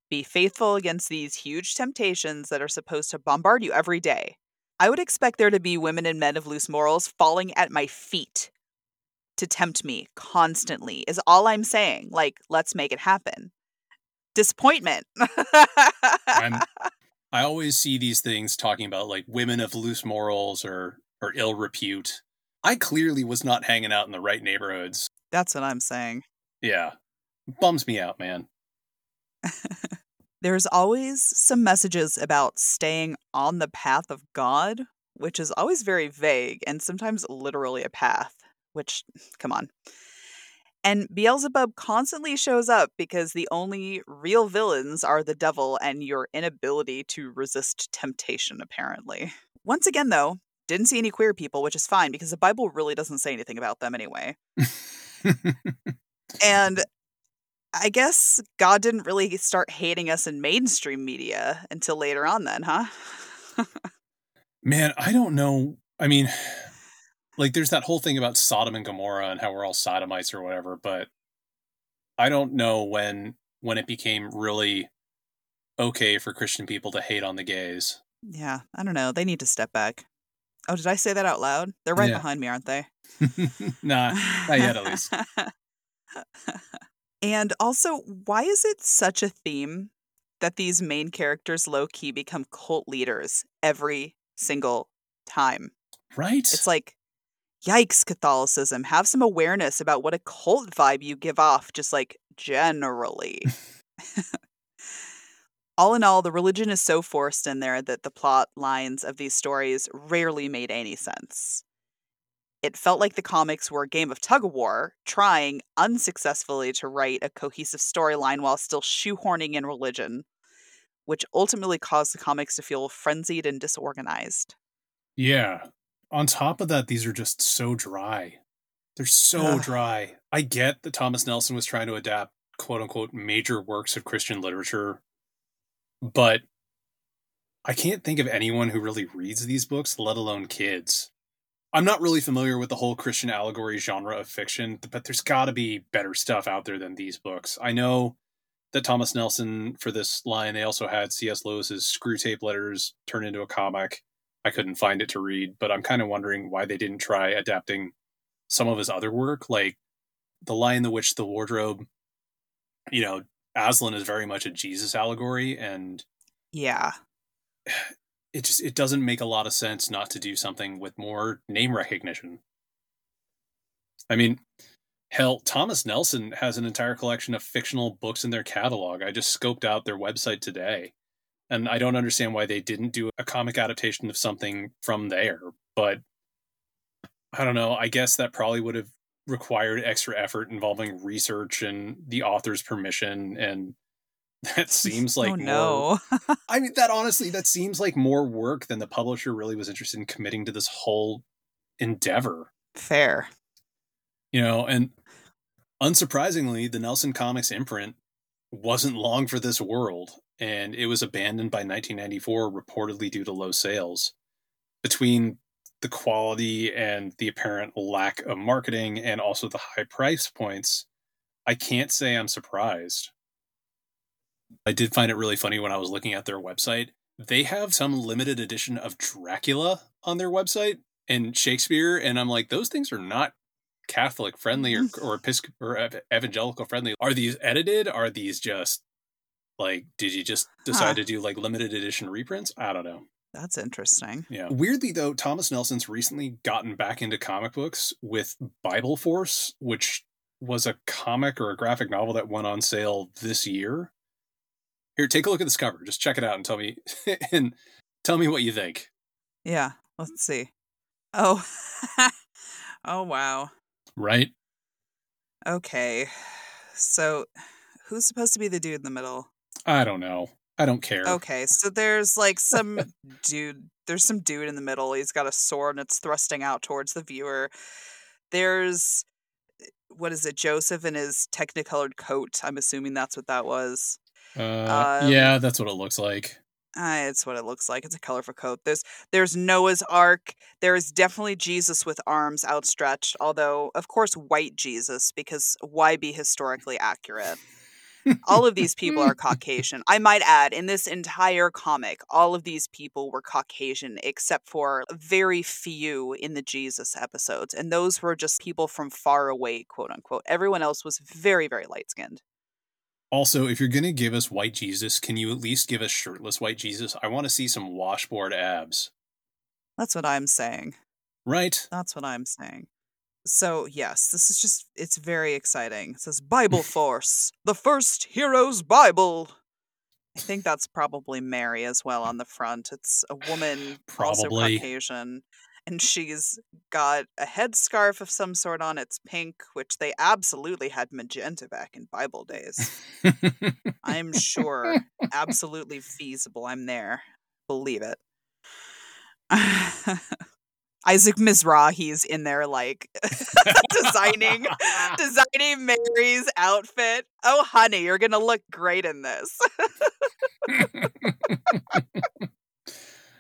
Be faithful against these huge temptations that are supposed to bombard you every day. I would expect there to be women and men of loose morals falling at my feet to tempt me constantly, is all I'm saying. Like, let's make it happen. Disappointment. <laughs> I'm- always see these things talking about like women of loose morals or or ill repute. I clearly was not hanging out in the right neighborhoods. That's what I'm saying. Yeah. Bums me out, man. <laughs> There's always some messages about staying on the path of God, which is always very vague and sometimes literally a path, which, come on. And Beelzebub constantly shows up because the only real villains are the devil and your inability to resist temptation, apparently. Once again, though, didn't see any queer people, which is fine because the Bible really doesn't say anything about them anyway. and <laughs> I guess God didn't really start hating us in mainstream media until later on, then, huh? <laughs> Man, I don't know. I mean, like, there's that whole thing about Sodom and Gomorrah and how we're all sodomites or whatever, but I don't know when when it became really okay for Christian people to hate on the gays. Yeah, I don't know. They need to step back. Oh, did I say that out loud? They're right Yeah. behind me, aren't they? <laughs> <laughs> nah, not yet, at least. <laughs> and also, why is it such a theme that these main characters low key become cult leaders every single time? Right? It's like, yikes, Catholicism. Have some awareness about what a cult vibe you give off, just like generally. <laughs> all in all, the religion is so forced in there that the plot lines of these stories rarely made any sense. It felt like the comics were a game of tug of war, trying unsuccessfully to write a cohesive storyline while still shoehorning in religion, which ultimately caused the comics to feel frenzied and disorganized. yeah. On top of that, these are just so dry. They're so dry. I get that Thomas Nelson was trying to adapt quote unquote major works of Christian literature, but I can't think of anyone who really reads these books, let alone kids. I'm not really familiar with the whole Christian allegory genre of fiction, but there's got to be better stuff out there than these books. I know that Thomas Nelson, for this line, they also had C.S. Lewis's Screwtape Letters turned into a comic. I couldn't find it to read, but I'm kind of wondering why they didn't try adapting some of his other work, like The Lion, the Witch, the Wardrobe. You know, Aslan is very much a Jesus allegory, and Yeah. <sighs> it just it doesn't make a lot of sense not to do something with more name recognition. I mean, hell, Thomas Nelson has an entire collection of fictional books in their catalog. I just scoped out their website today, and I don't understand why they didn't do a comic adaptation of something from there. But I don't know. I guess that probably would have required extra effort involving research and the author's permission and <laughs> that seems <laughs> oh, like oh more no. <laughs> I mean, that honestly, that seems like more work than the publisher really was interested in committing to this whole endeavor. Fair. You know, and unsurprisingly, the Nelson Comics imprint wasn't long for this world, and it was abandoned by 1994, reportedly due to low sales. Between the quality and the apparent lack of marketing, and also the high price points, I can't say I'm surprised. I did find it really funny when I was looking at their website. They have some limited edition of Dracula on their website and Shakespeare, and I'm like, those things are not Catholic friendly or or, Episc- or evangelical friendly. Are these edited? Are these just like? Did you just decide Huh. to do like limited edition reprints? I don't know. That's interesting. Yeah. Weirdly though, Thomas Nelson's recently gotten back into comic books with Bible Force, which was a comic or a graphic novel that went on sale this year. Here, take a look at this cover. Just check it out and tell me <laughs> and tell me what you think. Yeah. Let's see. Oh. <laughs> oh wow. Right? Okay. So who's supposed to be the dude in the middle? I don't know. I don't care. Okay, so there's like some dude. There's some dude in the middle. He's got a sword and it's thrusting out towards the viewer. There's what is it? Joseph in his technicolored coat. I'm assuming that's what that was. Uh, Um, yeah, that's what it looks like. Uh, it's what it looks like. It's a colorful coat. There's there's Noah's Ark. There is definitely Jesus with arms outstretched, although of course white Jesus because why be historically accurate? All of these people are <laughs> Caucasian. I might add, in this entire comic, all of these people were Caucasian except for very few in the Jesus episodes. And those were just people from far away, quote unquote. Everyone else was very, very light skinned. Also, if you're going to give us white Jesus, can you at least give us shirtless white Jesus? I want to see some washboard abs. That's what I'm saying. Right. That's what I'm saying. So, yes, this is just, it's very exciting. It says Bible <laughs> Force, the first hero's Bible. I think that's probably Mary as well on the front. It's a woman, also Probably. Caucasian, and she's got a headscarf of some sort on. It's pink, which they absolutely had magenta back in Bible days. I'm sure. <laughs> Absolutely feasible. I'm there. Believe it. <laughs> Isaac Mizrahi's in there like <laughs> designing <laughs> designing Mary's outfit. Oh honey, you're gonna look great in this. <laughs>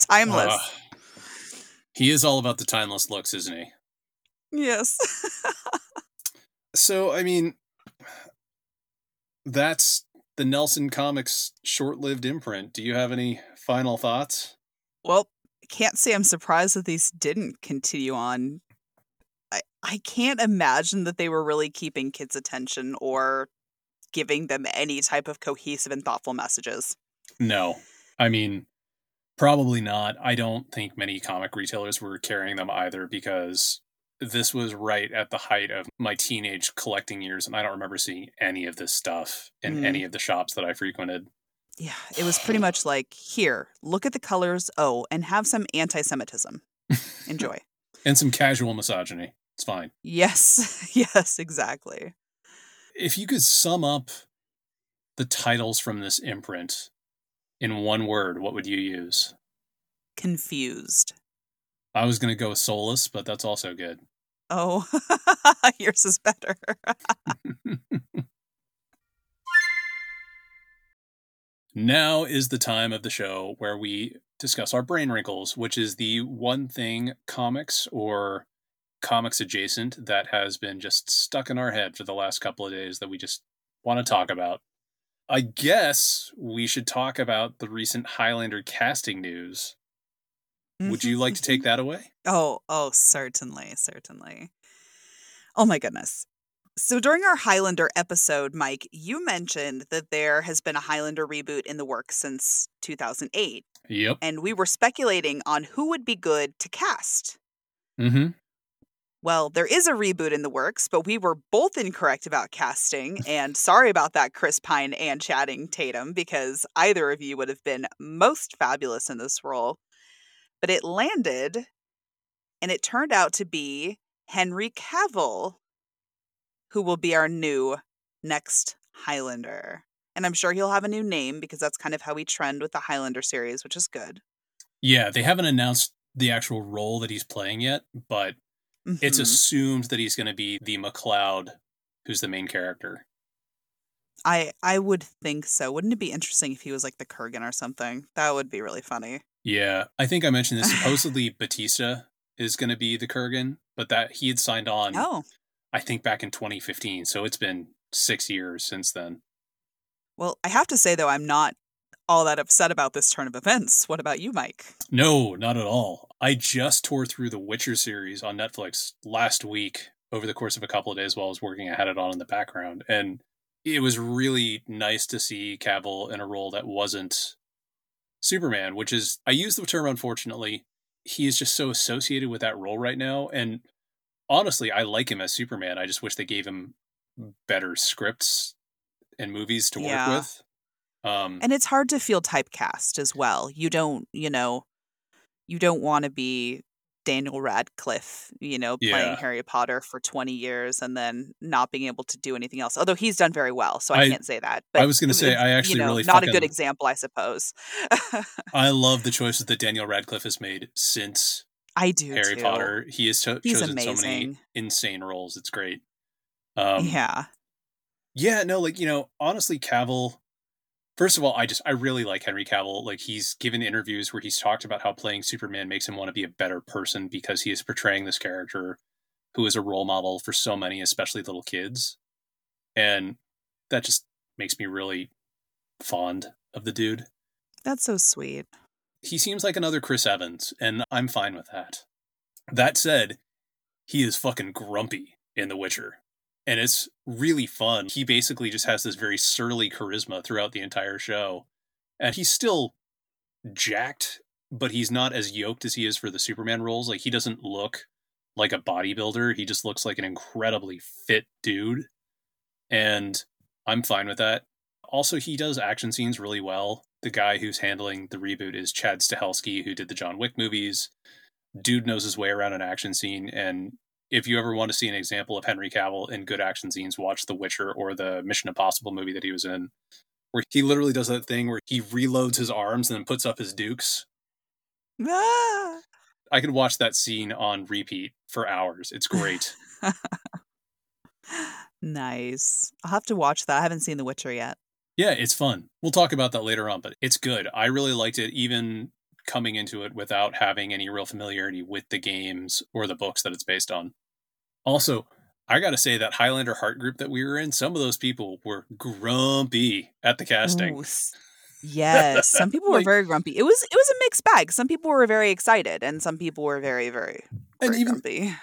Timeless. Uh, he is all about the timeless looks, isn't he? yes. So, I mean, that's the Nelson Comics short lived imprint. Do you have any final thoughts? well, can't say I'm surprised that these didn't continue on. I I can't imagine that they were really keeping kids' attention or giving them any type of cohesive and thoughtful messages. No. I mean, probably not. I don't think many comic retailers were carrying them either because this was right at the height of my teenage collecting years, and I don't remember seeing any of this stuff in Mm. any of the shops that I frequented. Yeah, it was pretty much like, here, look at the colors, oh, and have some anti Semitism. <laughs> Enjoy. and some casual misogyny. It's fine. yes, <laughs> yes, exactly. If you could sum up the titles from this imprint in one word, what would you use? Confused. I was going to go soulless, but that's also good. Oh, <laughs> yours is better. Now is the time of the show where we discuss our brain wrinkles, which is the one thing comics or comics adjacent that has been just stuck in our head for the last couple of days that we just want to talk about. I guess we should talk about the recent Highlander casting news. Would you like to take mm-hmm. that away? Oh, oh, certainly, certainly. Oh my goodness. So during our Highlander episode, Mike, you mentioned that there has been a Highlander reboot in the works since 2008, Yep. and we were speculating on who would be good to cast. Mm-hmm. Well, there is a reboot in the works, but we were both incorrect about casting, and sorry about that, Chris Pine and Channing Tatum, because either of you would have been most fabulous in this role. But it landed, and it turned out to be Henry Cavill, who will be our new next Highlander. And I'm sure he'll have a new name because that's kind of how we trend with the Highlander series, which is good. Yeah, they haven't announced the actual role that he's playing yet, but it's Mhm. assumed that he's going to be the MacLeod, who's the main character. I I would think so. Wouldn't it be interesting if he was like the Kurgan or something? That would be really funny. Yeah, I think I mentioned this. <laughs> Supposedly, Bautista is going to be the Kurgan, but that he had signed on, Oh, I think, back in 2015. So it's been six years since then. well, I have to say though, I'm not all that upset about this turn of events. What about you, Mike? No, not at all. I just tore through the Witcher series on Netflix last week over the course of a couple of days while I was working. I had it on in the background, and it was really nice to see Cavill in a role that wasn't Superman, which is, I use the term unfortunately. He is just so associated with that role right now. And honestly, I like him as Superman. I just wish they gave him better scripts and movies to Yeah. work with. Um, And it's hard to feel typecast as well. You don't, you know, you don't want to be Daniel Radcliffe, you know, playing Yeah. Harry Potter for 20 years and then not being able to do anything else. Although he's done very well, so I, I- can't say that. But I was gonna say, I actually you know, really not a good example, I suppose. <laughs> I love the choices that Daniel Radcliffe has made since I do Harry too. Potter. He has cho- chosen so many insane roles. It's great. Um, yeah. yeah, no, like you know, honestly, Cavill. First of all, I just I really like Henry Cavill. Like he's given interviews where he's talked about how playing Superman makes him want to be a better person because he is portraying this character who is a role model for so many, especially little kids, and that just makes me really fond of the dude. That's so sweet. He seems like another Chris Evans, and I'm fine with that. That said, he is fucking grumpy in The Witcher, and it's really fun. He basically just has this very surly charisma throughout the entire show, and he's still jacked, but he's not as yoked as he is for the Superman roles. Like he doesn't look like a bodybuilder. He just looks like an incredibly fit dude. And I'm fine with that. Also, he does action scenes really well. The guy who's handling the reboot is Chad Stahelski, who did the John Wick movies. Dude knows his way around an action scene. And if you ever want to see an example of Henry Cavill in good action scenes, watch The Witcher or the Mission Impossible movie that he was in, where he literally does that thing where he reloads his arms and then puts up his dukes. Ah! I could watch that scene on repeat for hours. It's great. <laughs> nice. I'll have to watch that. I haven't seen The Witcher yet. Yeah, it's fun. We'll talk about that later on, but it's good. I really liked it, even coming into it without having any real familiarity with the games or the books that it's based on. Also, I got to say that Highlander Heart group that we were in, some of those people were grumpy at the casting. Ooh, <laughs> yes, some people were Like- very grumpy. It was it was a mixed bag. Some people were very excited, and some people were very very, And even- grumpy.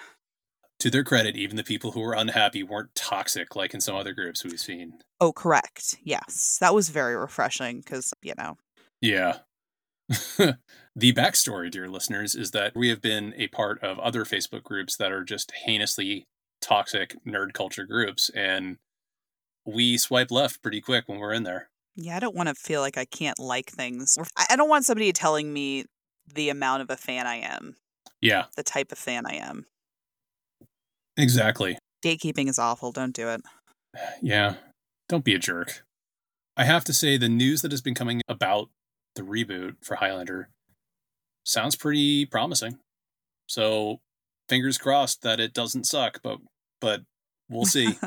To their credit, even the people who were unhappy weren't toxic like in some other groups we've seen. Oh, correct. Yes, that was very refreshing because you know. Yeah. <laughs> the backstory, dear listeners, is that we have been a part of other Facebook groups that are just heinously toxic nerd culture groups, and we swipe left pretty quick when we're in there. Yeah, I don't want to feel like I can't like things. I don't want somebody telling me the amount of a fan I am, Yeah, the type of fan I am. Exactly. Gatekeeping is awful. Don't do it. Yeah, don't be a jerk. I have to say, the news that has been coming about the reboot for Highlander sounds pretty promising. So, fingers crossed that it doesn't suck, but but we'll see.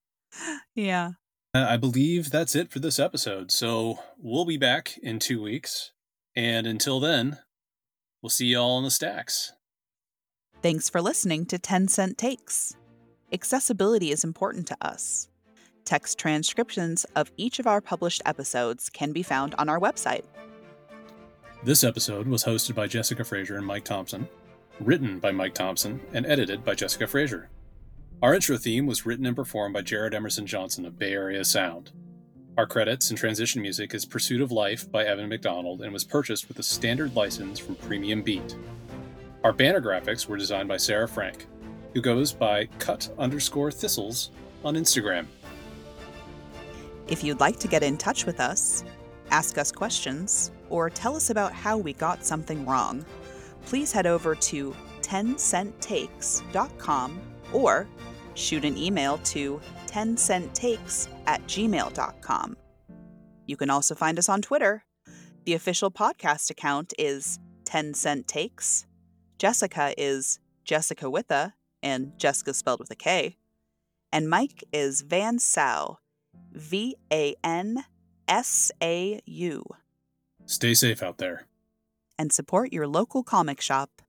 <laughs> yeah. Uh, I believe that's it for this episode. So we'll be back in two weeks. And until then, we'll see you all in the stacks. Thanks for listening to 10 Cent Takes. Accessibility is important to us. Text transcriptions of each of our published episodes can be found on our website. This episode was hosted by Jessica Fraser and Mike Thompson, written by Mike Thompson, and edited by Jessica Fraser. Our intro theme was written and performed by Jared Emerson Johnson of Bay Area Sound. Our credits and transition music is Pursuit of Life by Evan McDonald and was purchased with a standard license from Premium Beat. Our banner graphics were designed by Sarah Frank, who goes by cut underscore thistles on Instagram. If you'd like to get in touch with us, ask us questions, or tell us about how we got something wrong, please head over to 10centtakes.com or shoot an email to 10centtakes at gmail.com. You can also find us on Twitter. The official podcast account is 10 Cent Takes. Jessica is Jessica with a, and Jessica spelled with a K. And Mike is Van Sau, V A N S A U. Stay safe out there. And support your local comic shop.